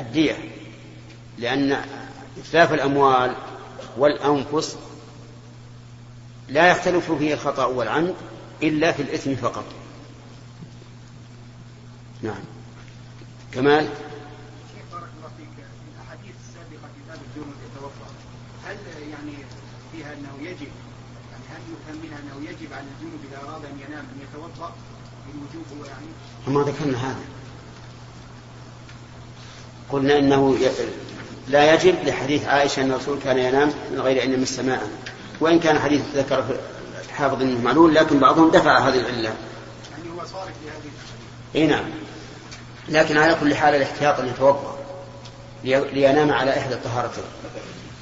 الدية لأن إتلاف الأموال والأنفس لا يختلف فيه الخطأ والعمد إلا في الإثم فقط. نعم. كمال؟ بارك الله فيك الأحاديث السابقة في باب هل يعني فيها أنه يجب يعني هل يفهم منها أنه يجب على الجنود إذا أراد أن ينام أن يتوضأ بالوجوب هو يعني؟ ما ذكرنا هذا. قلنا إنه لا يجب لحديث عائشة أن الرسول كان ينام من غير ان يمس ماء وإن كان حديث ذكر الحافظ إنه معلول لكن بعضهم دفع هذه العلة. يعني هو صارف لهذه إي نعم. لكن على كل حال الاحتياط أن يتوضأ لينام على إحدى الطهارتين.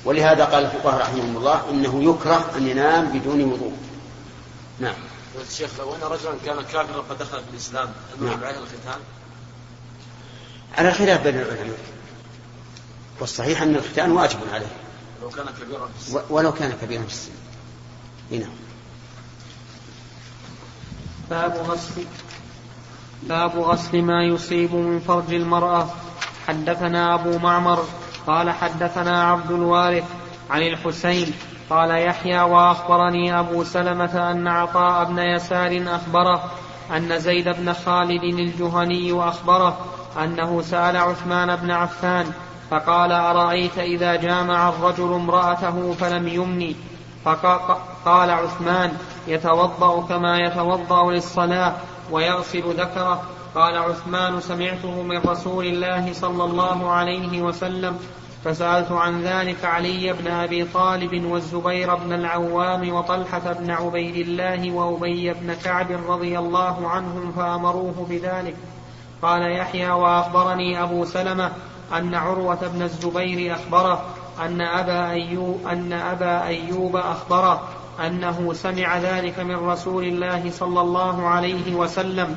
ولهذا قال الفقهاء رحمهم الله إنه يكره أن ينام بدون وضوء. نعم. الشيخ لو أن رجلا كان كافرا قد دخل في الاسلام هل نعم. عليه الختان؟ على خلاف بين العلماء. والصحيح أن الختان واجب عليه. ولو كان كبيرا في السن. ولو كان كبيرا في السن. نعم. باب غسل باب غسل ما يصيب من فرج المرأة حدثنا أبو معمر قال حدثنا عبد الوارث عن الحسين قال يحيى وأخبرني أبو سلمة أن عطاء بن يسار أخبره أن زيد بن خالد الجهني أخبره أنه سأل عثمان بن عفان فقال أرأيت إذا جامع الرجل امرأته فلم يمني؟ فقال عثمان يتوضأ كما يتوضأ للصلاة ويغسل ذكره. قال عثمان سمعته من رسول الله صلى الله عليه وسلم فسألت عن ذلك علي بن أبي طالب والزبير بن العوام وطلحة بن عبيد الله وأبي بن كعب رضي الله عنهم فأمروه بذلك. قال يحيى وأخبرني أبو سلمة أن عروة بن الزبير أخبره أن أبا أيوب, أن أبا أيوب أخبره أنه سمع ذلك من رسول الله صلى الله عليه وسلم.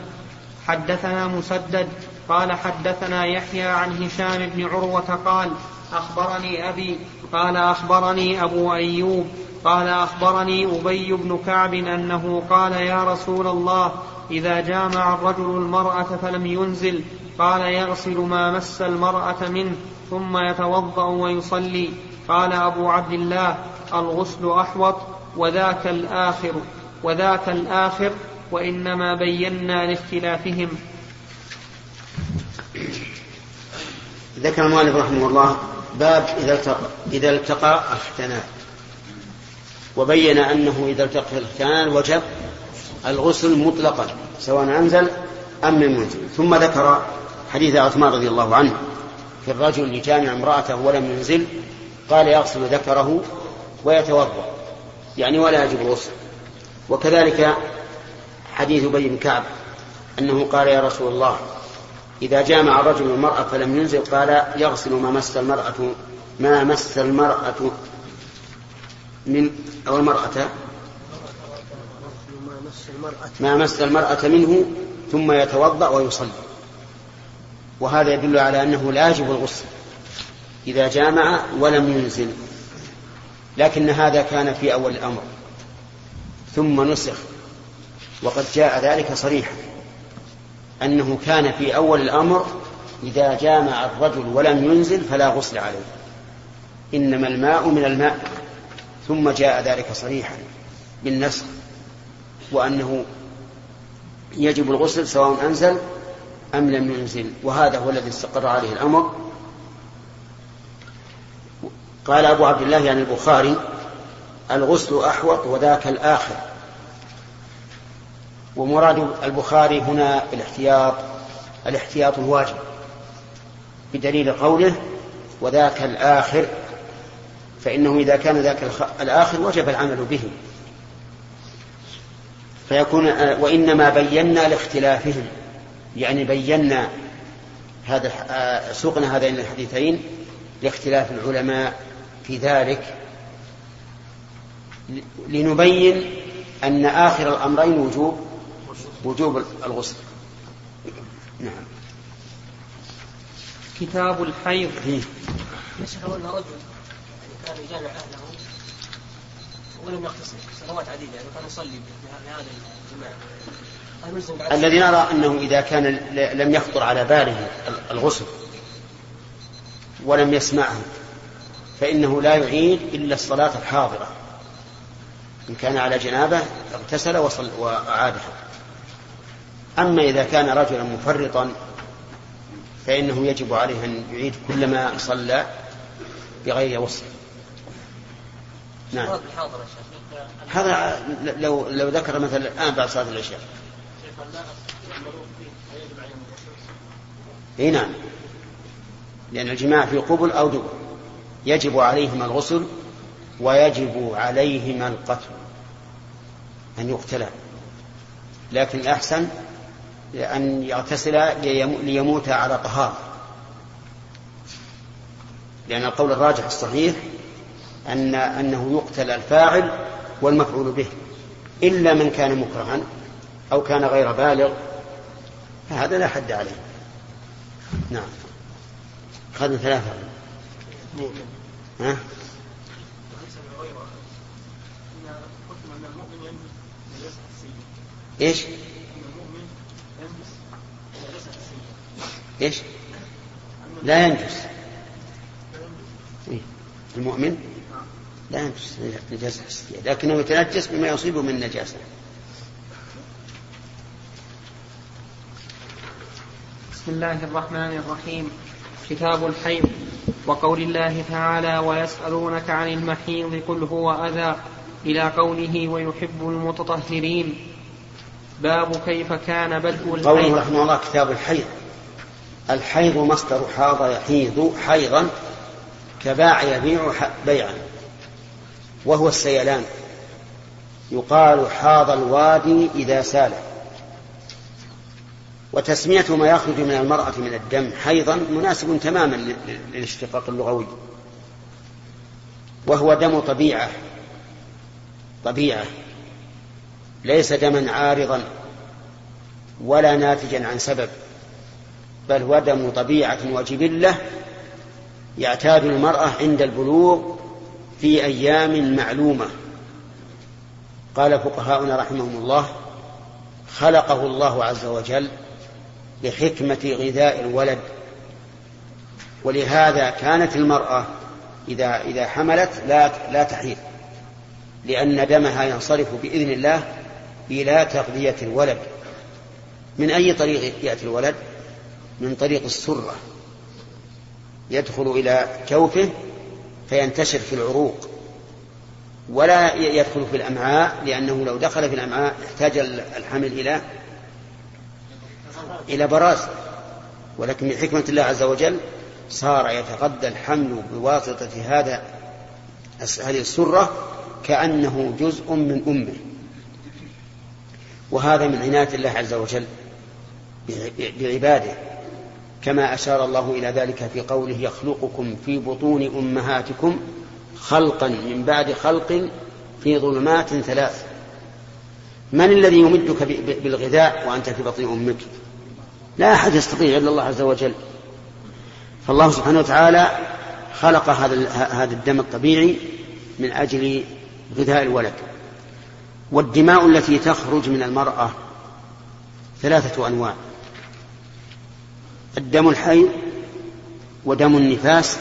حدثنا مسدد قال حدثنا يحيى عن هشام بن عروة قال أخبرني أبي قال أخبرني أبو أيوب قال أخبرني أبي بن كعب أنه قال يا رسول الله إذا جامع الرجل المرأة فلم ينزل قال يغسل ما مس المرأة منه ثم يتوضأ ويصلي. قال أبو عبد الله الغسل أحوط وذاك الآخر وذاك الآخر وإنما بينا لاختلافهم. ذكر المؤلف رحمه الله باب إذا التقى, إذا التقى الختانان وبين أنه إذا التقى الختانان وجب الغسل مطلقا سواء أنزل أم لم ينزل. ثم ذكر حديث عثمان رضي الله عنه في الرجل يجامع امرأته ولم ينزل قال يغسل ذكره ويتوضأ يعني ولا يجب الغسل. وكذلك حديث أبي بن كعب أنه قال يا رسول الله إذا جامع الرجل المرأة فلم ينزل قال يغسل ما مس المرأة ما مس المرأة من أو المرأة؟ ما مس المرأة منه ثم يتوضأ ويصلي. وهذا يدل على أنه لا يجب الغسل إذا جامع ولم ينزل. لكن هذا كان في أول الأمر. ثم نسخ. وقد جاء ذلك صريحا. أنه كان في أول الأمر إذا جامع الرجل ولم ينزل فلا غسل عليه. إنما الماء من الماء. ثم جاء ذلك صريحا بالنسخ وأنه يجب الغسل سواء أنزل أم لم ينزل وهذا هو الذي استقر عليه الأمر. قال أبو عبد الله يعني البخاري الغسل أحوط وذاك الآخر. ومراد البخاري هنا الاحتياط الاحتياط الواجب بدليل قوله وذاك الآخر فإنه إذا كان ذاك الآخر وجب العمل به. فيكون وإنما بينا لاختلافهم. يعني بينا هذا سوقنا هذين الحديثين لاختلاف العلماء في ذلك. لنبين أن آخر الأمرين وجوب وجوب الغسل. نعم. كتاب الحيض. يشهر أن رجل ولم عديدة يعني كان يصلي بهذا الجماع الذي نرى أنه إذا كان لم يخطر على باله الغسل ولم يسمعه فإنه لا يعيد إلا الصلاة الحاضرة. إن كان على جنابة اغتسل وصل وأعادها. أما إذا كان رجلا مفرطا فإنه يجب عليه أن يعيد كل ما صلى بغير وصف. نعم. هذا لو لو ذكر مثلا الآن بعد صلاة العشاء. إي نعم. لأن الجماع في قبل أو دبر. يجب عليهما الغسل ويجب عليهما القتل. أن يقتلا. لكن الأحسن أن يغتسلا ليموتا على طهارة. لأن القول الراجح الصحيح أن أنه يقتل الفاعل والمفعول به إلا من كان مكرها أو كان غير بالغ فهذا لا حد عليه نعم أخذنا ثلاثة ها؟ إيش؟ إيش؟ لا ينجس إيه؟ المؤمن لا ينجس نجاسة حسية. لكنه يتنجس بما يصيبه من نجاسة. بسم الله الرحمن الرحيم. كتاب الحيض. وقول الله تعالى ويسألونك عن المحيض قل هو أذى. إلى قوله ويحب المتطهرين. باب كيف كان بدء الحيض. قوله رحمه الله كتاب الحيض. الحيض مصدر حاض يحيض حيضا كباع يبيع بيعا. وهو السيلان. يقال حاض الوادي إذا سال. وتسمية ما يخرج من المرأة من الدم حيضا مناسب تماما للاشتقاق اللغوي. وهو دم طبيعة. طبيعة. ليس دما عارضا ولا ناتجا عن سبب. بل هو دم طبيعة وجبلة يعتاد المرأة عند البلوغ في أيام معلومة. قال فقهاؤنا رحمهم الله خلقه الله عز وجل لحكمة غذاء الولد. ولهذا كانت المرأة إذا إذا حملت لا لا تحيض لأن دمها ينصرف بإذن الله إلى تغذية الولد. من أي طريق يأتي الولد؟ من طريق السرة. يدخل إلى جوفه فينتشر في العروق ولا يدخل في الأمعاء لأنه لو دخل في الأمعاء احتاج الحمل إلى إلى براز. ولكن من حكمة الله عز وجل صار يتغذى الحمل بواسطة هذا هذه السرة كأنه جزء من أمه. وهذا من عناية الله عز وجل بعباده. كما أشار الله إلى ذلك في قوله يخلقكم في بطون أمهاتكم خلقا من بعد خلق في ظلمات ثلاث. من الذي يمدك بالغذاء وأنت في بطن أمك؟ لا أحد يستطيع إلا الله عز وجل. فالله سبحانه وتعالى خلق هذا هذا الدم الطبيعي من أجل غذاء الولد. والدماء التي تخرج من المرأة ثلاثة أنواع. الدم الحي ودم النفاس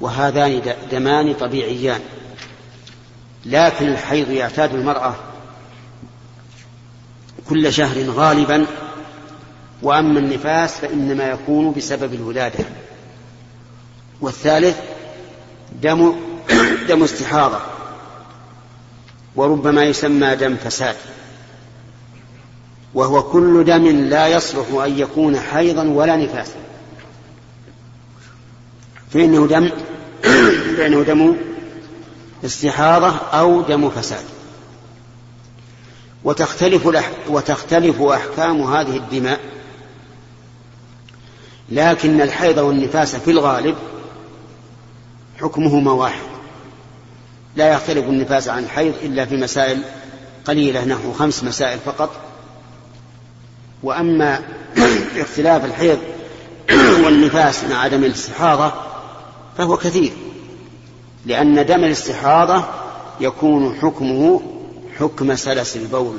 وهذان دمان طبيعيان. لكن الحيض يعتاد المرأة كل شهر غالبا وأما النفاس فإنما يكون بسبب الولادة. والثالث دم دم استحاضة وربما يسمى دم فساد. وهو كل دم لا يصلح أن يكون حيضا ولا نفاسا. فإنه دم فإنه دم استحاضة أو دم فساد. وتختلف وتختلف أحكام هذه الدماء لكن الحيض والنفاس في الغالب حكمهما واحد. لا يختلف النفاس عن الحيض إلا في مسائل قليلة نحو خمس مسائل فقط. وأما اختلاف الحيض والنفاس مع عدم الاستحاضة فهو كثير لأن دم الاستحاضة يكون حكمه حكم سلس البول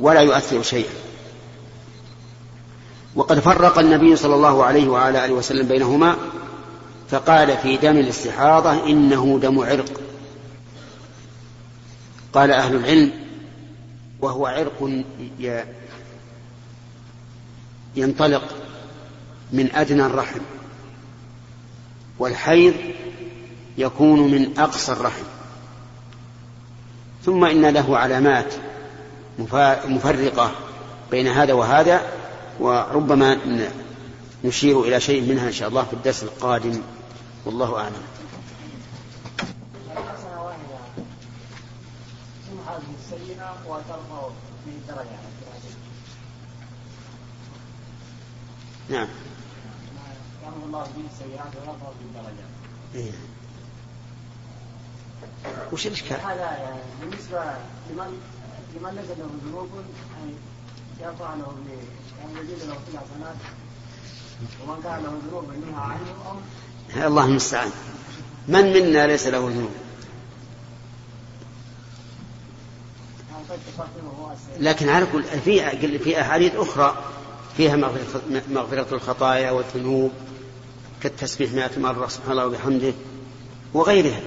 ولا يؤثر شيئا. وقد فرق النبي صلى الله عليه وعلى آله وسلم بينهما فقال في دم الاستحاضة إنه دم عرق. قال أهل العلم وهو عرق ينطلق من أدنى الرحم والحيض يكون من أقصى الرحم. ثم إن له علامات مفرقة بين هذا وهذا وربما نشير إلى شيء منها إن شاء الله في الدرس القادم. والله أعلم. نعم يأمر الله بالسيئات ويرفع بالدرجات إيه. وش الإشكال؟ هذا يعني بالنسبة لمن لمن نزل له ذنوب يعني يرفع له يعني يزيد له في الحسنات ومن كان له ذنوب ينهى عنه أو الله المستعان من منا ليس له ذنوب؟ لكن على كل في في أحاديث أخرى فيها مغفرة الخطايا والذنوب كالتسبيح مئة مرة سبحان الله وبحمده وغيرها.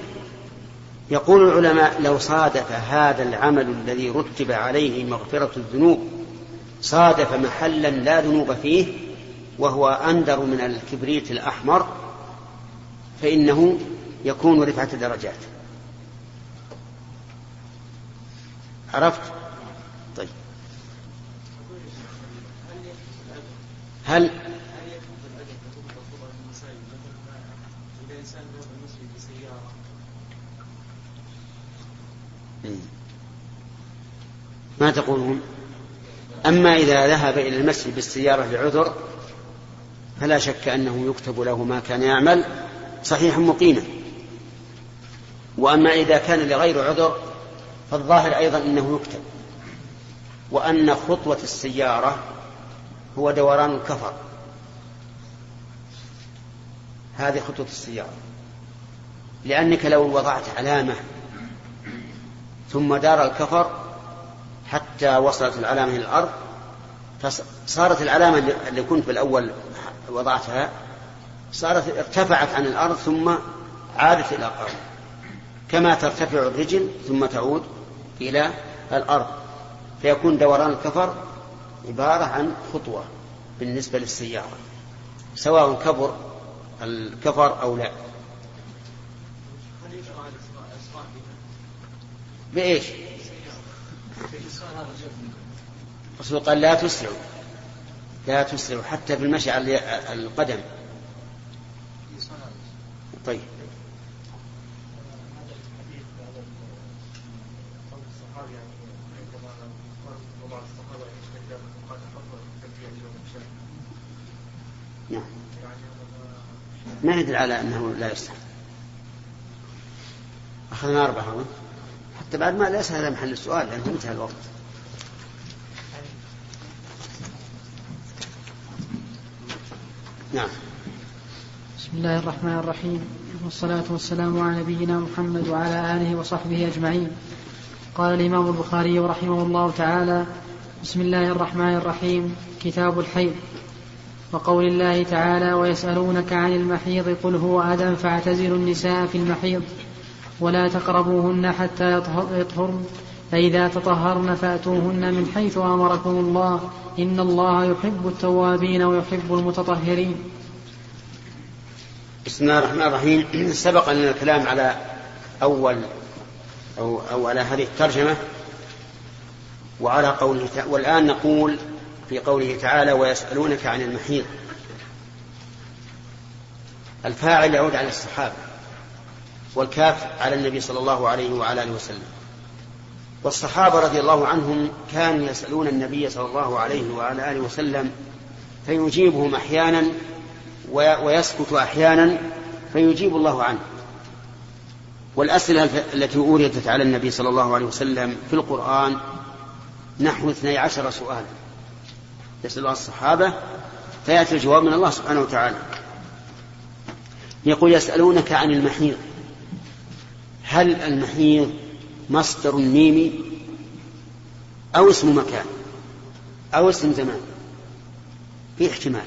يقول العلماء لو صادف هذا العمل الذي رتب عليه مغفرة الذنوب صادف محلا لا ذنوب فيه وهو أندر من الكبريت الأحمر فإنه يكون رفعة درجات. عرفت؟ طيب. هل ما تقولون؟ أما إذا ذهب إلى المسجد بالسيارة لعذر فلا شك أنه يكتب له ما كان يعمل صحيحا مقيما وأما إذا كان لغير عذر فالظاهر أيضا أنه يكتب. وأن خطوة السيارة هو دوران الكفر. هذه خطوة السيارة. لأنك لو وضعت علامة ثم دار الكفر حتى وصلت العلامة إلى الأرض فصارت العلامة اللي كنت بالأول وضعتها صارت ارتفعت عن الأرض ثم عادت إلى الأرض. كما ترتفع الرجل ثم تعود إلى الأرض فيكون دوران الكفر عبارة عن خطوة بالنسبة للسيارة سواء كبر الكفر أو لا. بإيش؟ الرسول قال لا تسرعوا لا تسرعوا حتى في المشي على القدم. طيب. ما يدل على أنه لا يستحب أخذنا أربعة حتى بعد ما ليس هذا محل السؤال لأنه انتهى الوقت. نعم. بسم الله الرحمن الرحيم. والصلاة والسلام على نبينا محمد وعلى آله وصحبه أجمعين. قال الإمام البخاري رحمه الله تعالى بسم الله الرحمن الرحيم. كتاب الحيض. وقول الله تعالى ويسألونك عن المحيض قل هو أذى فاعتزلوا النساء في المحيض ولا تقربوهن حتى يطهرن فإذا تطهرن فأتوهن من حيث أمركم الله إن الله يحب التوابين ويحب المتطهرين. بسم الله الرحمن الرحيم. سبق لنا الكلام على أول أو, أو على هذه الترجمة. وعلى قوله والآن نقول في قوله تعالى ويسألونك عن المحيض الفاعل يعود على الصحابة والكاف على النبي صلى الله عليه وعلى آله وسلم. والصحابة رضي الله عنهم كانوا يسألون النبي صلى الله عليه وعلى آله وسلم فيجيبهم أحيانا ويسكت أحيانا فيجيب الله عنه. والأسئلة التي أوردت على النبي صلى الله عليه وسلم في القرآن نحو اثني عشر سؤالا. يسألها الصحابة فيأتي الجواب من الله سبحانه وتعالى. يقول يسألونك عن المحيض. هل المحيض مصدر ميمي أو اسم مكان أو اسم زمان؟ في احتمال.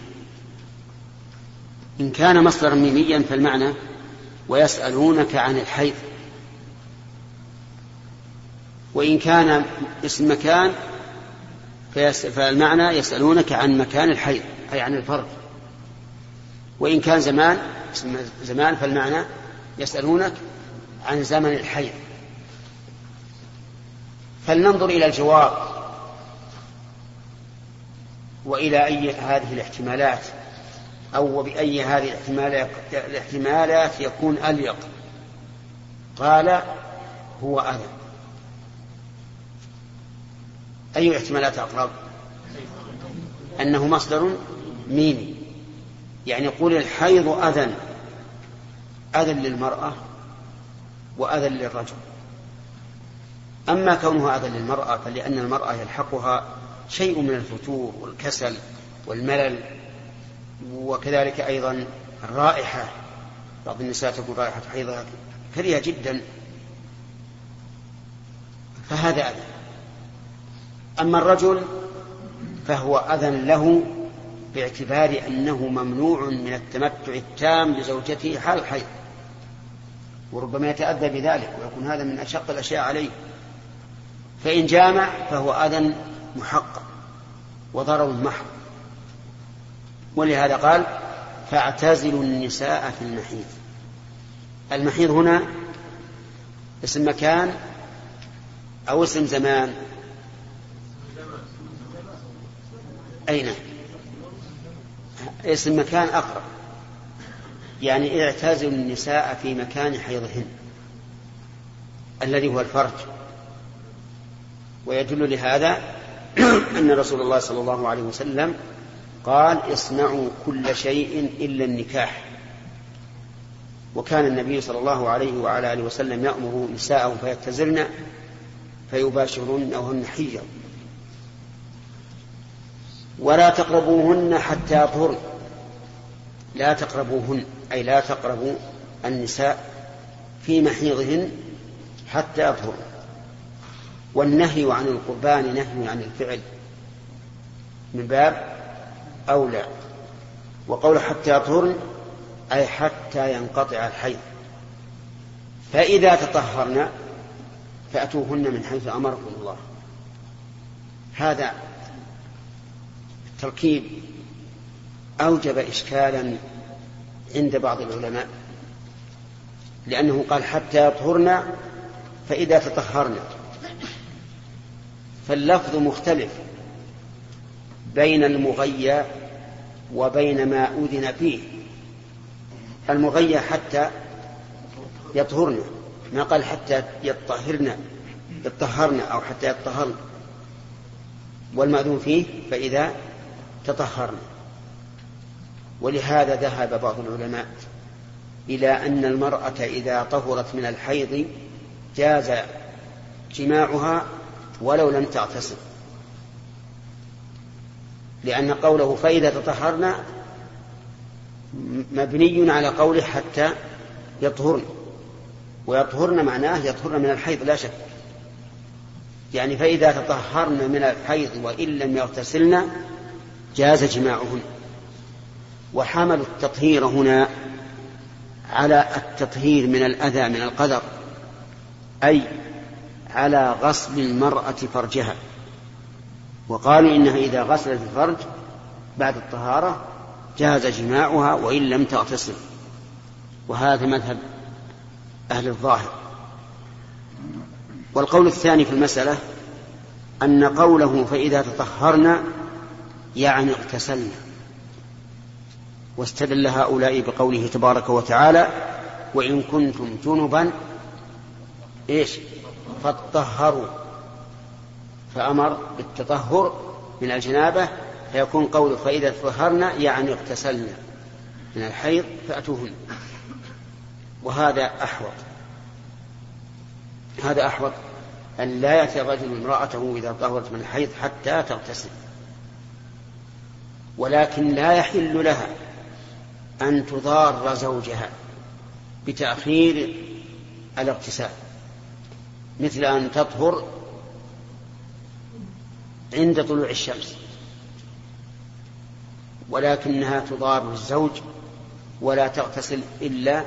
إن كان مصدرا ميميا فالمعنى ويسألونك عن الحيض. وإن كان اسم مكان فالمعنى يسألونك عن مكان الحيض أي عن الفرد وإن كان زمان زمان فالمعنى يسألونك عن زمن الحيض. فلننظر إلى الجواب وإلى أي هذه الاحتمالات أو بأي هذه الاحتمالات, الاحتمالات يكون أليق. قال هو أذى. أي الاحتمالات أقرب. أنه مصدر ميمي. يعني يقول الحيض أذى أذى للمرأة وأذى للرجل. أما كونها أذى للمرأة فلأن المرأة يلحقها شيء من الفتور والكسل والملل وكذلك أيضا الرائحة. بعض النساء تكون رائحة حيضها كريهة جدا. فهذا أذى أما الرجل فهو أذى له باعتبار أنه ممنوع من التمتع التام بزوجته حال الحيض وربما يتأذى بذلك ويكون هذا من أشق الأشياء عليه. فإن جامع فهو أذى محقق وضرر محض. ولهذا قال فاعتزلوا النساء في المحيض. المحيض هنا اسم مكان أو اسم زمان. أين؟ اسم مكان أقرب؟ يعني اعتزلوا النساء في مكان حيضهن الذي هو الفرج. ويدل لهذا أن رسول الله صلى الله عليه وسلم قال اصنعوا كل شيء إلا النكاح. وكان النبي صلى الله عليه وعلى آله وسلم يأمر نساءه فيتزلن فيباشرن وهن حيض ولا تقربوهن حتى يطهرن لا تقربوهن أي لا تقربوا النساء في محيضهن حتى يطهرن والنهي عن القربان نهي عن الفعل من باب أولى. وقول حتى يطهرن أي حتى ينقطع الحيض. فإذا تطهرن فأتوهن من حيث أمركم الله. هذا التركيب أوجب إشكالا عند بعض العلماء لأنه قال حتى يطهرن فإذا تطهرن فاللفظ مختلف بين المغيى وبين ما أذن فيه. المغيى حتى يطهرن ما قال حتى يطهرن يطهرن أو حتى يطهرن والمأذون فيه فإذا تطهرن. ولهذا ذهب بعض العلماء إلى أن المرأة إذا طهرت من الحيض جاز جماعها ولو لم تغتسل لأن قوله فإذا تطهرن مبني على قوله حتى يطهرن. ويطهرن معناه يطهرن من الحيض لا شك. يعني فإذا تطهرن من الحيض وإن لم يغتسلن جاز جماعهن. وحملوا التطهير هنا على التطهير من الأذى من القدر أي على غسل المرأة فرجها. وقالوا إنها إذا غسلت الفرج بعد الطهارة جاز جماعها وإن لم تغتسل. وهذا مذهب أهل الظاهر. والقول الثاني في المسألة أن قوله فإذا تطهرنا يعني اغتسلنا. واستدل هؤلاء بقوله تبارك وتعالى وإن كنتم جنبا إيش؟ فاطهروا فأمر بالتطهر من الجنابة فيكون قوله فإذا تطهرنا يعني اغتسلنا من الحيض فأتوهن وهذا أحوط. هذا أحوط أن لا يأتي الرجل امرأته إذا طهرت من الحيض حتى تغتسل. ولكن لا يحل لها أن تضار زوجها بتأخير الاغتسال مثل أن تطهر عند طلوع الشمس ولكنها تضار الزوج ولا تغتسل إلا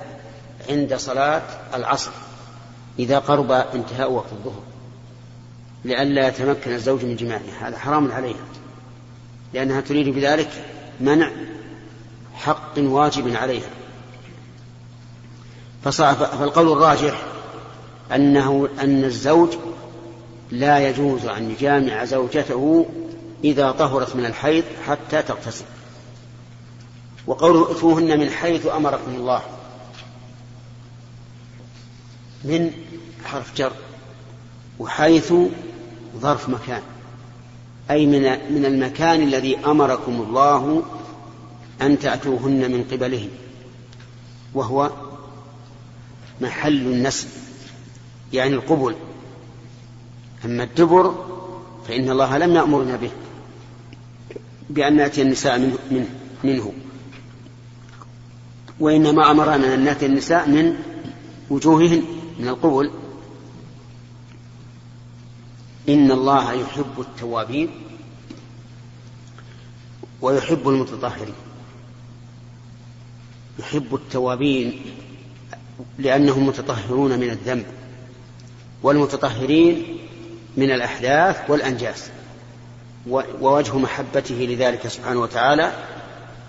عند صلاة العصر إذا قرب انتهاء وقت الظهر لئلا يتمكن الزوج من جماعها هذا حرام عليها. لأنها تريد بذلك منع حق واجب عليها. فالقول الراجح أنه أن الزوج لا يجوز أن يجامع زوجته إذا طهرت من الحيض حتى تغتسل. وقوله اتوهن من حيث أمركم الله. من حرف جر وحيث ظرف مكان. أي من من المكان الذي أمركم الله أن تأتوهن من قبله وهو محل النسب يعني القبل أما الدبر فإن الله لم يأمرنا به بأن نأتي النساء منه, منه, منه. وإنما أمرنا أن نأتي النساء من وجوههن من القبل إن الله يحب التوابين. ويحب المتطهرين. يحب التوابين لأنهم متطهرون من الذنب والمتطهرين من الأحداث والأنجاس. ووجه محبته لذلك سبحانه وتعالى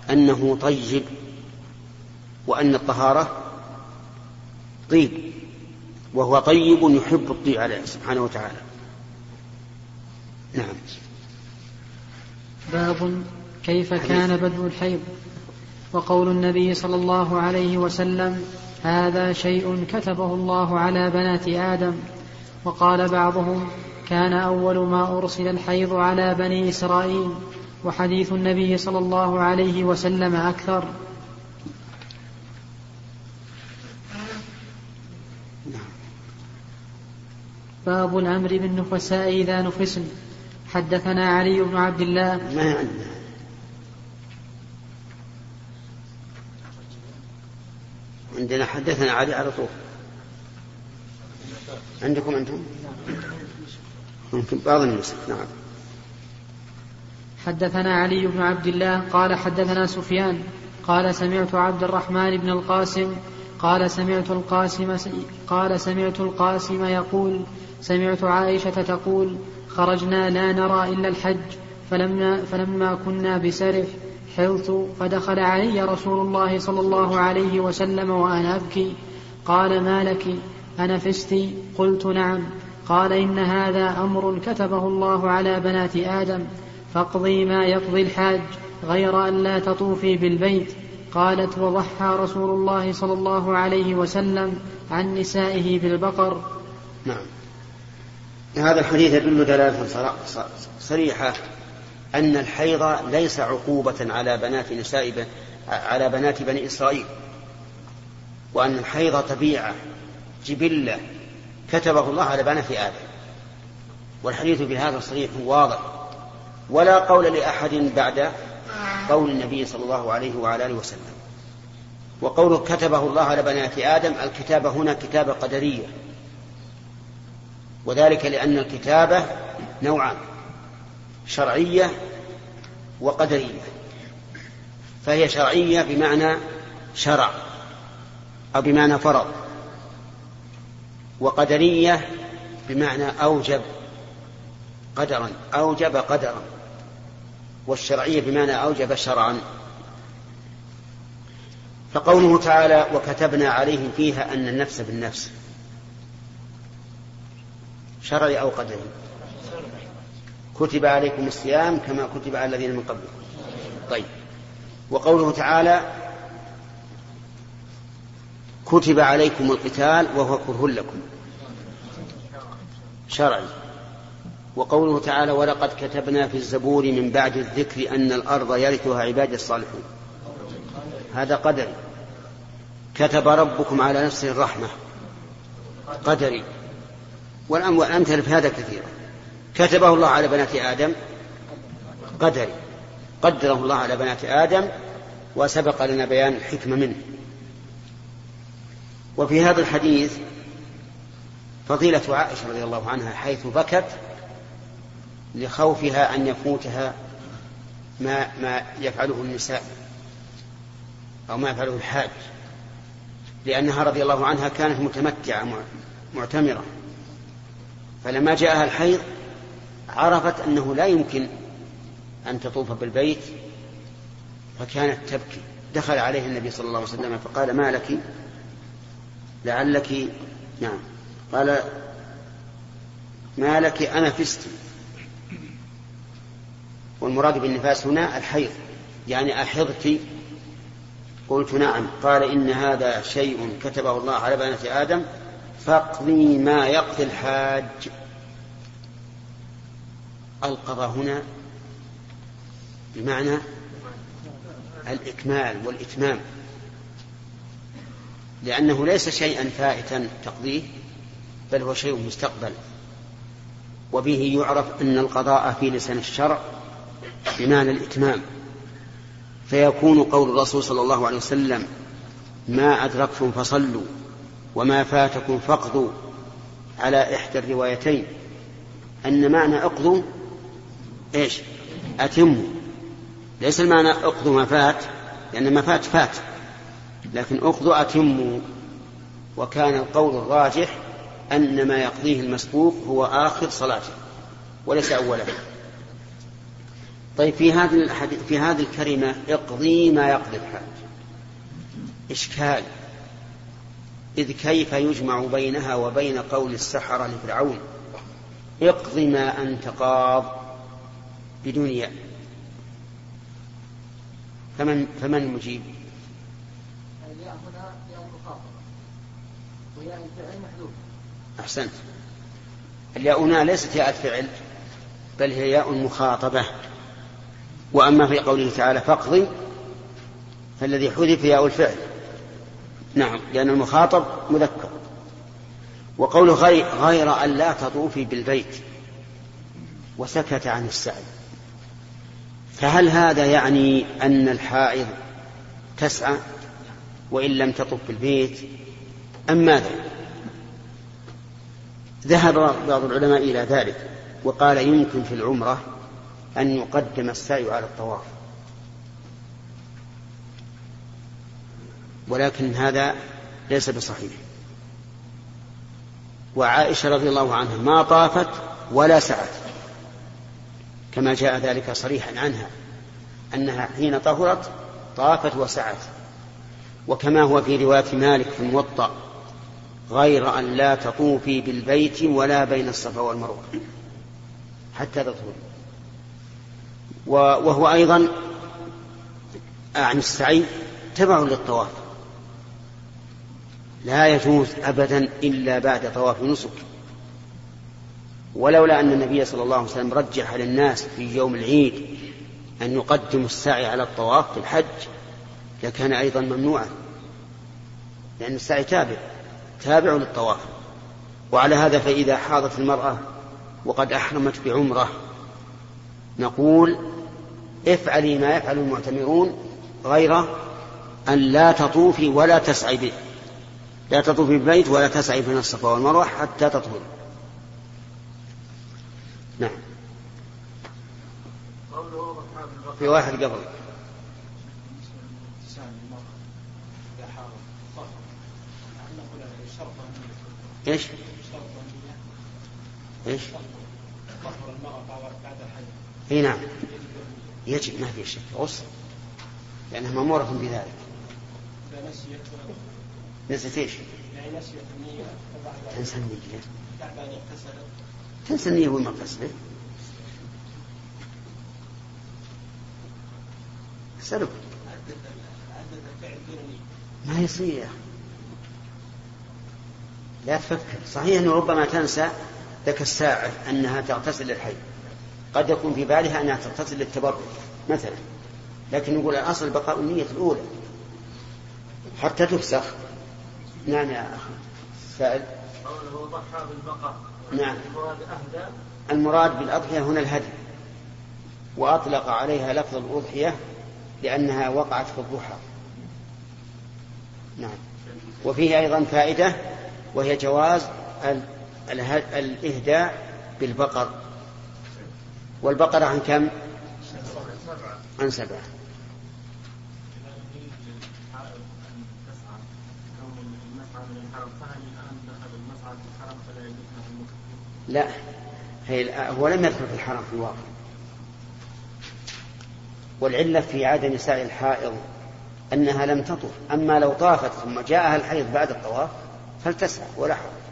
أنه طيب وأن الطهارة طيب وهو طيب يحب الطيب عليه سبحانه وتعالى. نعم. باب كيف كان بدء الحيض؟ وقول النبي صلى الله عليه وسلم هذا شيء كتبه الله على بنات آدم. وقال بعضهم كان أول ما أرسل الحيض على بني إسرائيل. وحديث النبي صلى الله عليه وسلم أكثر. باب الأمر بالنفساء إذا نفسن. حدثنا علي بن عبد الله. ما عندنا. عندنا حدثنا علي على طول. عندكم أنتم؟ ممكن بعض النسخ نعم. حدثنا علي بن عبد الله قال حدثنا سفيان قال سمعت عبد الرحمن بن القاسم قال سمعت القاسم قال سمعت القاسم يقول سمعت عائشة تقول خرجنا لا نرى إلا الحج فلما, فلما كنا بسرح حلت فدخل علي رسول الله صلى الله عليه وسلم وأنا أبكي. قال ما لك؟ أنفست قلت نعم. قال إن هذا أمر كتبه الله على بنات آدم. فاقضي ما يقضي الحاج غير أن لا تطوفي بالبيت. قالت وضحى رسول الله صلى الله عليه وسلم عن نسائه بالبقر. نعم. هذا الحديث يدل دلالة صريحة أن الحيض ليس عقوبة على بنات نساء على بنات بني إسرائيل وأن الحيض طبيعة جبلة كتبه الله على بنات آدم. والحديث بهذا صريح واضح. ولا قول لأحد بعد قول النبي صلى الله عليه وعلى آله وسلم. وقوله كتبه الله على بنات آدم الكتابة هنا كتابة قدرية. وذلك لأن الكتابة نوعان. شرعية وقدرية فهي شرعية بمعنى شرع أو بمعنى فرض وقدرية بمعنى أوجب قدرا أوجب قدرا والشرعية بمعنى أوجب شرعا. فقوله تعالى وكتبنا عليهم فيها أن النفس بالنفس شرعي أو قدري؟ كتب عليكم الصيام كما كتب على الذين من قبلكم. طيب. وقوله تعالى كتب عليكم القتال وهو كره لكم. شرعي. وقوله تعالى ولقد كتبنا في الزبور من بعد الذكر أن الأرض يرثها عبادي الصالحون. هذا قدري. كتب ربكم على نفسه الرحمة. قدري. والأمثلة في هذا كثيرة. كتبه الله على بنات آدم قدري. قدره الله على بنات آدم وسبق لنا بيان الحكمة منه. وفي هذا الحديث فضيلة عائشة رضي الله عنها حيث بكت لخوفها أن يفوتها ما ما يفعله النساء أو ما يفعله الحاج لأنها رضي الله عنها كانت متمتعة معتمرة. فلما جاءها الحيض عرفت أنه لا يمكن أن تطوف بالبيت فكانت تبكي. دخل عليه النبي صلى الله عليه وسلم فقال ما لك؟ لعلك نعم. قال ما لك؟ أنا فست والمراد بالنفاس هنا الحيض. يعني أحضت؟ قلت نعم. قال إن هذا شيء كتبه الله على بنات آدم فاقضي ما يقضي الحاج. القضاء هنا بمعنى الإكمال والإتمام لأنه ليس شيئا فائتا تقضيه بل هو شيء مستقبل. وبه يعرف أن القضاء في لسان الشرع بمعنى الإتمام. فيكون قول الرسول صلى الله عليه وسلم ما أدركتم فصلوا وما فاتكم فاقضوا على إحدى الروايتين أن معنى أقضوا إيش؟ أتموا. ليس المعنى اقضوا ما فات لأن ما فات فات لكن اقضوا أتموا. وكان القول الراجح أن ما يقضيه المسبوق هو آخر صلاته وليس أوله. طيب في هذه في هذه الكلمة اقضي ما يقضي الحاج. إشكال. إذ كيف يجمع بينها وبين قول السحرة لفرعون؟ اقض ما أنت قاض. بدون ياء. فمن فمن المجيب؟ الياء هنا ياء المخاطبة وياء الفعل محذوفة أحسنت. الياء هنا ليست ياء الفعل بل هي ياء مخاطبة. وأما في قوله تعالى فاقضي فالذي حذف ياء الفعل. نعم لأن المخاطب مذكر. وقوله غير, غير أن لا تطوفي بالبيت. وسكت عن السعي. فهل هذا يعني أن الحائض تسعى وإن لم تطف بالبيت أم ماذا؟ ذهب بعض العلماء إلى ذلك وقال يمكن في العمرة أن يقدم السعي على الطواف. ولكن هذا ليس بصحيح. وعائشة رضي الله عنها ما طافت ولا سعت. كما جاء ذلك صريحا عنها أنها حين طهرت طافت وسعت. وكما هو في رواية مالك في الموطأ غير أن لا تطوفي بالبيت ولا بين الصفا والمروة حتى تطهري. وهو أيضا عن السعي تبع للطواف. لا يجوز أبدا إلا بعد طواف نسك ولولا أن النبي صلى الله عليه وسلم رجح للناس في يوم العيد أن يقدموا السعي على الطواف في الحج لكان أيضا ممنوعا لأن السعي تابع تابع للطواف. وعلى هذا فإذا حاضت المرأة وقد أحرمت بعمرة نقول افعلي ما يفعل المعتمرون غير أن لا تطوفي ولا تسعي به. لا تطوفي بالبيت ولا تسعي بين الصفا والمروة حتى تطهري. نعم. في واحد قبل. إيش؟ إيش؟ إي نعم. يجب ما في شك. غسل لأنها مأمورة بذلك. نسيت إيش؟ تنسى النية. تنسى النية وما اغتسلت سلب ما يصير. لا تفكر. صحيح أنه ربما تنسى ذاك الساعة أنها تغتسل للحي. قد يكون في بالها أنها تغتسل للتبرك مثلا. لكن نقول الأصل بقاء النية الأولى. حتى تفسخ. نعم يا أخي. سائل هو ضحى بالبقاء. نعم. المراد بالأضحية هنا الهدي. وأطلق عليها لفظ الأضحية لأنها وقعت في الضحى. نعم. وفيه أيضا فائدة وهي جواز الإهداء بالبقر. والبقرة عن كم؟ عن سبعة. لا هي هو لم يدخل في الحرم في الواقع. والعلة في عدم سعي الحائض أنها لم تطف. أما لو طافت ثم جاءها الحيض بعد الطواف فلتسعى ولا حرج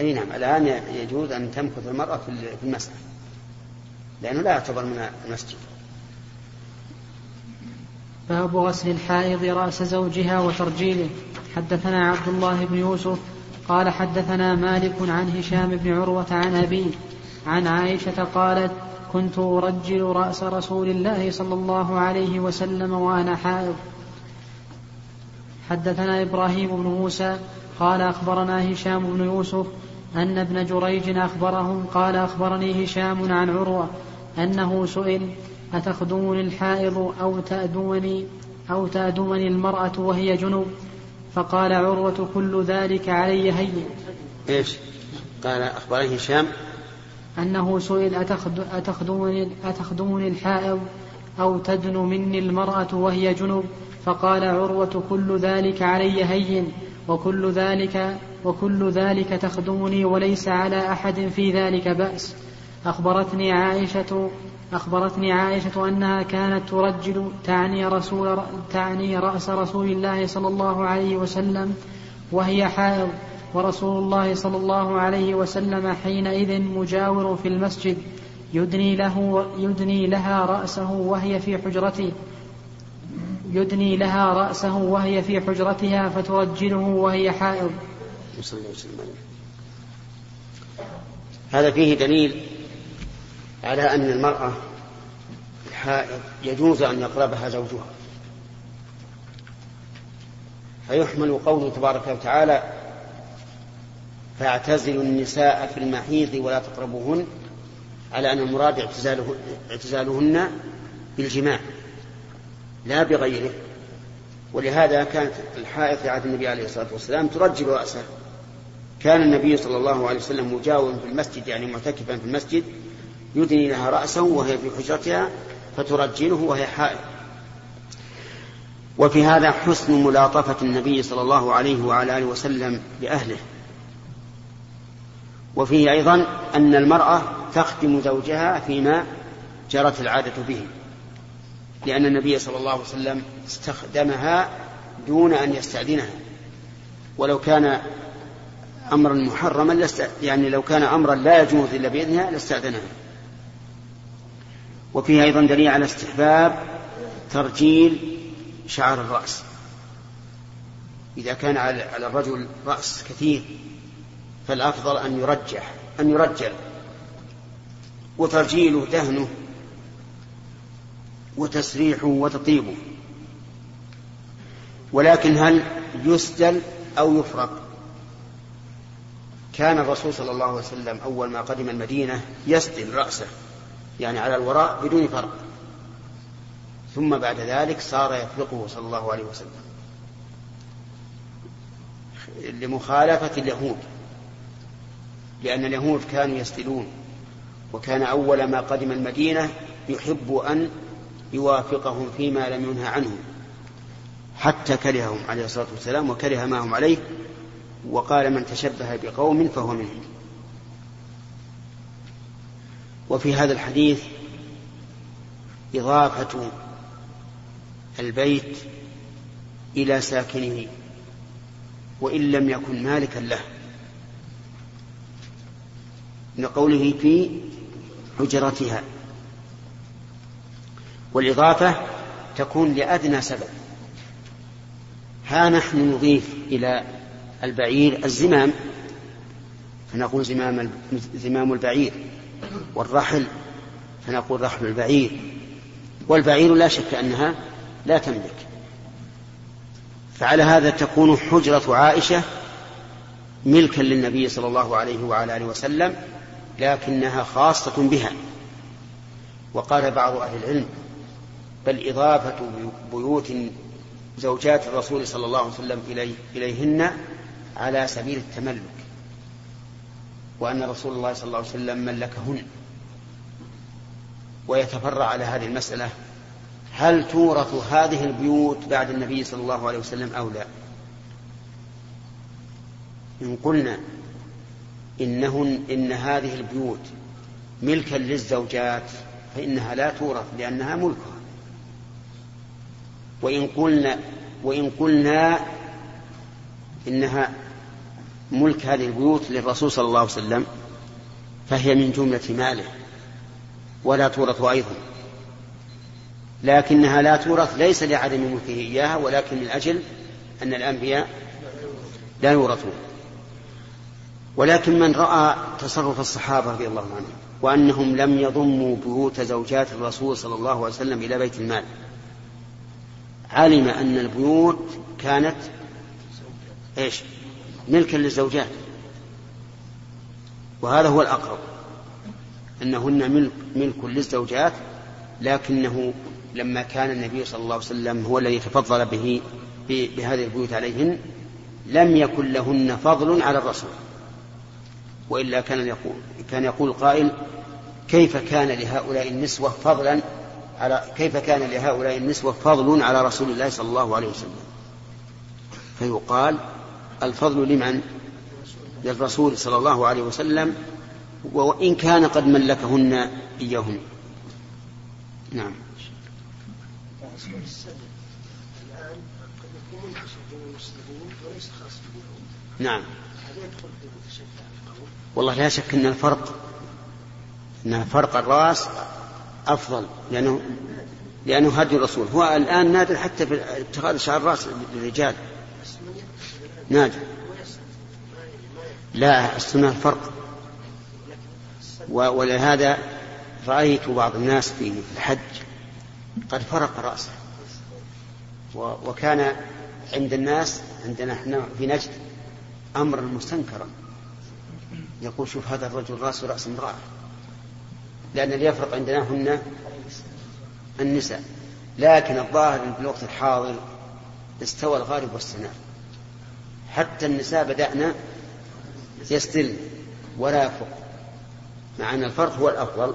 أي نعم الآن يجوز أن تمكث المرأة في المسعى لأنه لا يعتبر من المسجد. باب غسل الحائض رأس زوجها وترجيله. حدثنا عبد الله بن يوسف قال حدثنا مالك عن هشام بن عروة عن أبيه عن عائشة قالت كنت أرجل رأس رسول الله صلى الله عليه وسلم وأنا حائض. حدثنا إبراهيم بن موسى قال أخبرنا هشام بن يوسف أن ابن جريج أخبرهم قال أخبرني هشام عن عروة أنه سئل أتخدمني الحائض أو تأدمني أو تأدمني المرأة وهي جنوب؟ فقال عروة كل ذلك علي هين. إيش؟ قال أخبرني هشام. أنه سئل أتخدمني, أتخدمني الحائض أو تدن مني المرأة وهي جنوب فقال عروة كل ذلك علي هين وكل ذلك وكل ذلك تخدمني وليس على أحد في ذلك بأس. أخبرتني عائشة أخبرتني عائشة أنها كانت ترجل تعني رسول تعني رأس رسول الله صلى الله عليه وسلم وهي حائض ورسول الله صلى الله عليه وسلم حينئذ مجاور في المسجد يدني له يدني لها رأسه وهي في حجرته يدني لها رأسه وهي في حجرتها فترجله وهي حائض. هذا فيه دليل على أن المرأة يجوز أن يقربها زوجها. فيحمل قوله تبارك وتعالى فاعتزلوا النساء في المحيض ولا تقربوهن على أن المراد اعتزاله اعتزالهن بالجماع لا بغيره. ولهذا كانت الحائض في عهد النبي عليه الصلاة والسلام ترجل رأسه. كان النبي صلى الله عليه وسلم مجاورا في المسجد يعني معتكفا في المسجد يدني لها رأسه وهي في حجرتها فترجله وهي حائض. وفي هذا حسن ملاطفة النبي صلى الله عليه وعلى آله وسلم بأهله وفيه أيضا أن المرأة تخدم زوجها فيما جرت العادة به لأن النبي صلى الله عليه وسلم استخدمها دون أن يستأذنها. ولو كان أمرا محرما يعني لو كان أمرا لا يجوز إلا بإذنها لاستأذنها. وفيه أيضا دليل على استحباب ترجيل شعر الرأس. إذا كان على الرجل رأس كثير فالأفضل أن يرجح أن يرجل. وترجيله دهنه وتسريحه وتطيبه. ولكن هل يسدل أو يفرق؟ كان الرسول صلى الله عليه وسلم أول ما قدم المدينة يسدل رأسه. يعني على الوراء بدون فرق. ثم بعد ذلك صار يفرقه صلى الله عليه وسلم. لمخالفة اليهود. لأن اليهود كانوا يسدلون وكان أول ما قدم المدينة يحب أن يوافقهم فيما لم ينهى عنه. حتى كرههم عليه الصلاة والسلام وكره ما هم عليه. وقال من تشبه بقوم فهو منهم. وفي هذا الحديث إضافة البيت إلى ساكنه وإن لم يكن مالكا له. من قوله في حجرتها. والإضافة تكون لأدنى سبب. ها نحن نضيف إلى البعير الزمام. فنقول زمام زمام البعير. والرحل فنقول رحل البعير. والبعير لا شك أنها لا تملك. فعلى هذا تكون حجرة عائشة ملكا للنبي صلى الله عليه وعلى آله وسلم لكنها خاصة بها. وقال بعض أهل العلم بل إضافة بيوت زوجات الرسول صلى الله عليه وسلم إليه إليهن على سبيل التملك. وأن رسول الله صلى الله عليه وسلم ملكهن. ويتفرع على هذه المسألة هل تورث هذه البيوت بعد النبي صلى الله عليه وسلم أو لا؟ إن قلنا إنهن إن هذه البيوت ملكا للزوجات فإنها لا تورث لأنها ملكها. وإن قلنا وإن قلنا إنها ملك هذه البيوت للرسول صلى الله عليه وسلم فهي من جملة ماله ولا تورث أيضا. لكنها لا تورث ليس لعدم ملكه إياها ولكن من أجل أن الأنبياء لا يورثون. ولكن من رأى تصرف الصحابة رضي الله عنهم وأنهم لم يضموا بيوت زوجات الرسول صلى الله عليه وسلم إلى بيت المال. علم أن البيوت كانت إيش؟ ملكا للزوجات وهذا هو الأقرب أنهن ملك, ملك للزوجات لكنه لما كان النبي صلى الله عليه وسلم هو الذي تفضل به بهذه البيوت عليهن لم يكن لهن فضل على الرسول. وإلا كان يقول كان يقول قائل كيف كان لهؤلاء النسوة فضلا على كيف كان لهؤلاء النسوة فضل على رسول الله صلى الله عليه وسلم؟ فيقال الفضل لمن؟ للرسول صلى الله عليه وسلم وإن كان قد ملكهن إياهن. نعم. نعم. والله لا شك أن الفرق أن فرق الرأس أفضل لأنه لأنه هدي الرسول. هو الآن نادر حتى في اتخاذ شعر الرأس للرجال. نادر لا السنة الفرق ولهذا رأيت بعض الناس في الحج قد فرق رأسه. وكان عند الناس عندنا إحنا في نجد أمرا مستنكرا. يقول شوف هذا الرجل رأسه رأس امرأة. لأن اللي يفرق عندنا هن النساء. لكن الظاهر في الوقت الحاضر استوى الغالب واستنار حتى النساء بدأنا يستل ولا يفرق. مع أن الفرق هو الأفضل.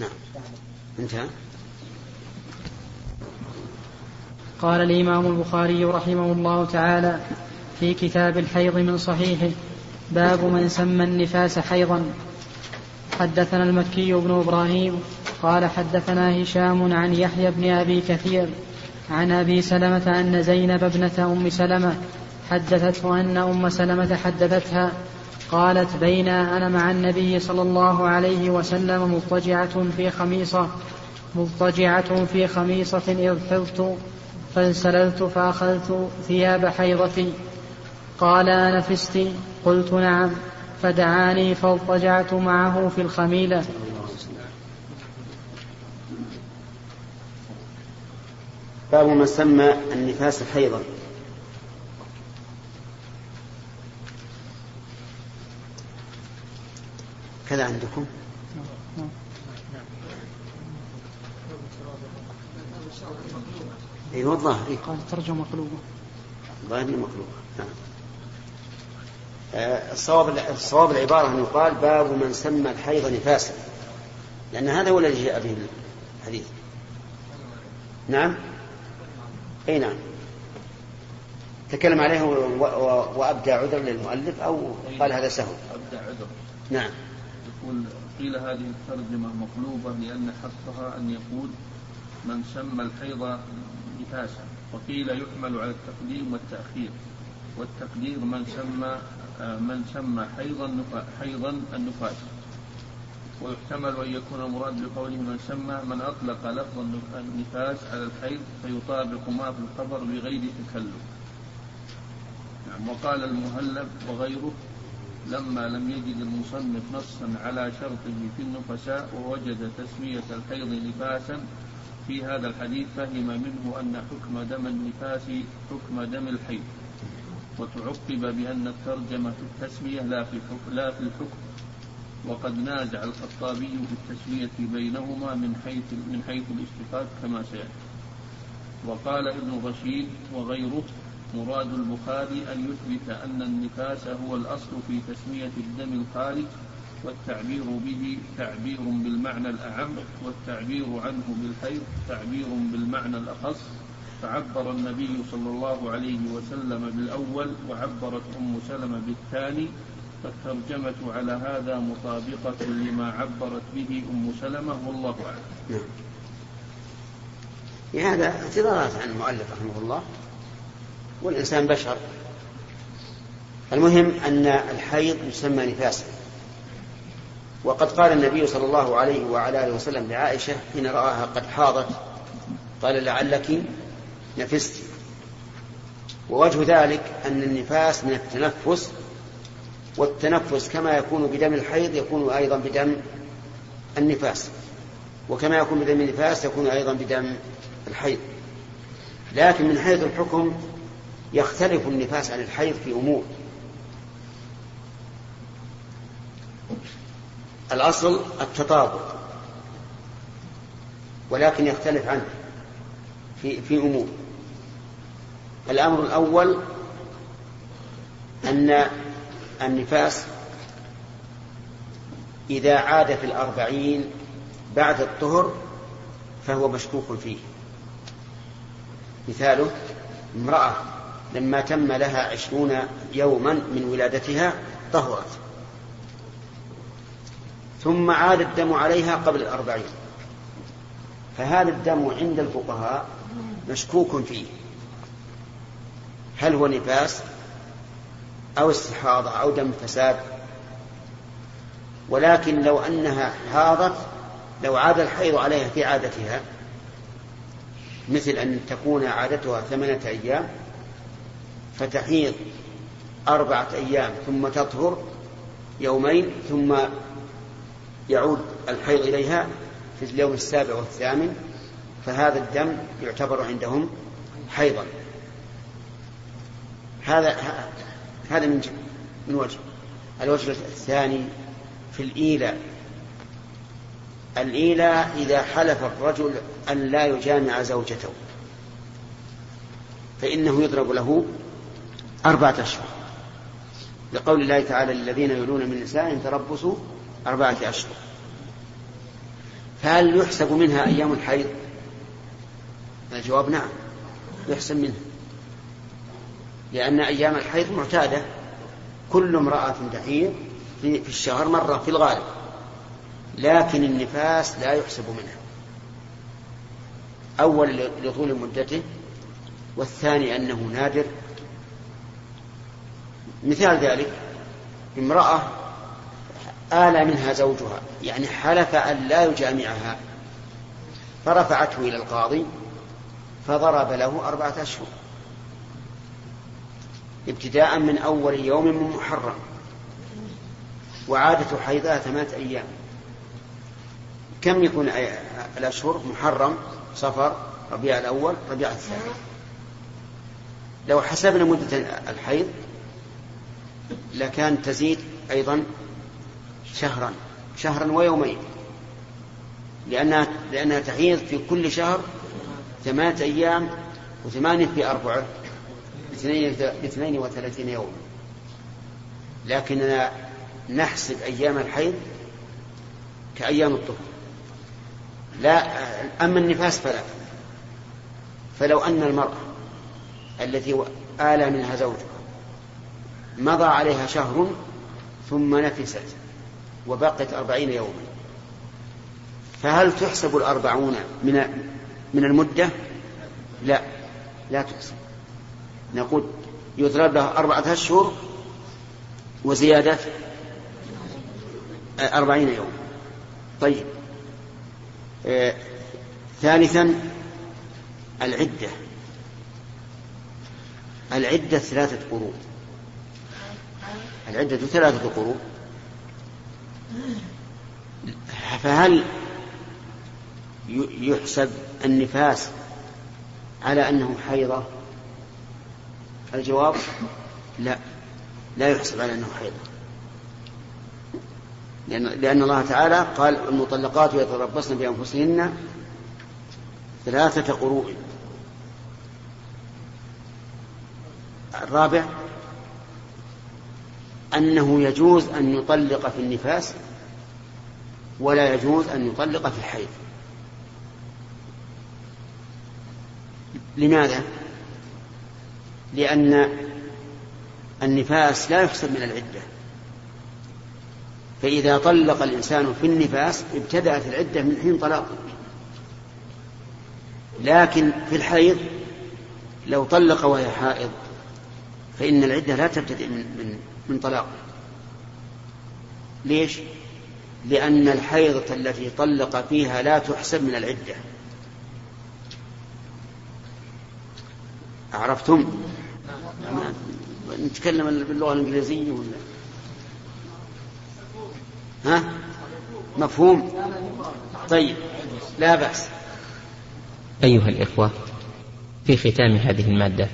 نعم. انتهى. قال الإمام البخاري رحمه الله تعالى في كتاب الحيض من صحيحه باب من سمى النفاس حيضا. حدثنا المكي بن إبراهيم قال حدثنا هشام عن يحيى بن أبي كثير عن أبي سلمة أن زينب ابنة أم سلمة حدثته أن أم سلمة حدثتها قالت بين أنا مع النبي صلى الله عليه وسلم مضطجعة في خميصة مضطجعة في خميصة إذ حضت فانسللت فأخذت ثياب حيضتي. قال أنفست قلت نعم. فدعاني فاضطجعت معه في الخميلة. باب من سمى النفاس حيضا. كذا عندكم؟ أيوه الظاهر قال ترجمة مقلوبة ظاهر مقلوبة نعم. آه، الصواب الصواب العبارة أن يقال باب من سمى الحيض نفاسا. لأن هذا هو الذي جاء به الحديث. نعم؟ أي نعم. تكلم عليه وأبدى عذر للمؤلف أو قال هذا سهو. أبدى عذر. نعم. يقول قيل هذه الترجمة مقلوبة لأن حقها أن يقول من سمى الحيض نفاسا وقيل يحمل على التقديم والتأخير. والتقدير من سمى من سمى حيضا حيضا النفاس. ويحتمل أن يكون المراد بقوله من سمى من أطلق لفظ النفاس على الحيض فيطابق ما في الخبر بغير تكلف. نعم وقال المهلب وغيره لما لم يجد المصنف نصا على شرطه في النفساء ووجد تسمية الحيض نفاسا في هذا الحديث فهم منه أن حكم دم النفاس حكم دم الحيض. وتعقب بأن الترجمة في التسمية لا في الحكم, لا في الحكم. وقد نازع الخطابي في التسمية بينهما من حيث من حيث الاشتقاق كما سيأتي. وقال ابن رشيد وغيره مراد البخاري أن يثبت أن النفاس هو الأصل في تسمية الدم الخارج والتعبير به تعبير بالمعنى الأعم والتعبير عنه بالحيض تعبير بالمعنى الأخص. فعبر النبي صلى الله عليه وسلم بالأول وعبرت أم سلمة بالثاني. فالترجمة على هذا مطابقة لما عبرت به أم سلمة والله أعلم. نعم. هذا اعتذارات عن المؤلف رحمه الله. والإنسان بشر. المهم أن الحيض يسمى نفاسا. وقد قال النبي صلى الله عليه وعلى آله وسلم لعائشة حين رآها قد حاضت قال لعلك نفست. ووجه ذلك أن النفاس من التنفس والتنفس كما يكون بدم الحيض يكون أيضا بدم النفاس وكما يكون بدم النفاس يكون أيضا بدم الحيض. لكن من حيث الحكم يختلف النفاس عن الحيض في أمور. الأصل التطابق ولكن يختلف عنه في في أمور. الأمر الأول أن النفاس إذا عاد في الأربعين بعد الطهر فهو مشكوك فيه. مثاله امرأة لما تم لها عشرون يوما من ولادتها طهرت. ثم عاد الدم عليها قبل الأربعين. فهذا الدم عند الفقهاء مشكوك فيه. هل هو نفاس أو استحاضة أو دم فساد؟ ولكن لو أنها حاضت لو عاد الحيض عليها في عادتها مثل أن تكون عادتها ثمانية أيام فتحيض أربعة أيام ثم تطهر يومين ثم يعود الحيض إليها في اليوم السابع والثامن فهذا الدم يعتبر عندهم حيضا. هذا هذا من من وجه الوجه الثاني في الإيلاء. الإيلاء إذا حلف الرجل أن لا يجامع زوجته فإنه يضرب له أربعة أشهر. لقول الله تعالى للذين يلون من نسائهم تربصوا أربعة أشهر. فهل يحسب منها أيام الحيض؟ الجواب نعم يحسب منها. لأن أيام الحيض معتادة. كل امرأة تحيض في الشهر مرة في الغالب. لكن النفاس لا يحسب منها. أول لطول مدته والثاني أنه نادر. مثال ذلك امرأة آلى منها زوجها يعني حلف أن لا يجامعها. فرفعته إلى القاضي فضرب له أربعة أشهر. ابتداء من أول يوم من محرم. وعادة حيضها ثمانية أيام. كم يكون الأشهر؟ محرم صفر ربيع الأول ربيع الثاني. لو حسبنا مدة الحيض لكان تزيد أيضا شهرا شهرا ويومين. لأنها لأنها تحيض في كل شهر ثمانية أيام وثمانية في أربعة باثنين وثلاثين يوما لكننا نحسب أيام الحيض كأيام الطهر. لا أما النفاس فلا. فلو أن المرأة التي آلى منها زوجها مضى عليها شهر ثم نفست وبقت أربعين يوما. فهل تحسب الأربعون من من المدة؟ لا لا تحسب. نقول يضرب له أربعة أشهر وزيادة أربعين يوم. طيب. ثالثا العدة. العدة ثلاثة قروء العدة ثلاثة قروء فهل يحسب النفاس على أنه حيضة؟ الجواب لا لا يحسب على أنه حيضة. لأن, الله تعالى قال المطلقات يتربصن بأنفسهن ثلاثة قروء الرابع أنه يجوز أن يطلق في النفاس ولا يجوز أن يطلق في الحيض. لماذا؟ لأن النفاس لا يحسب من العدة. فإذا طلق الإنسان في النفاس ابتدأت العدة من حين طلاقه. لكن في الحيض لو طلق وهي حائض فإن العدة لا تبتدئ من, من, من طلاق ليش؟ لأن الحيضة التي طلق فيها لا تحسب من العدة عرفتم؟ نتكلم باللغة الإنجليزية ولا ها؟ مفهوم؟ طيب لا بأس أيها الإخوة في ختام هذه المادة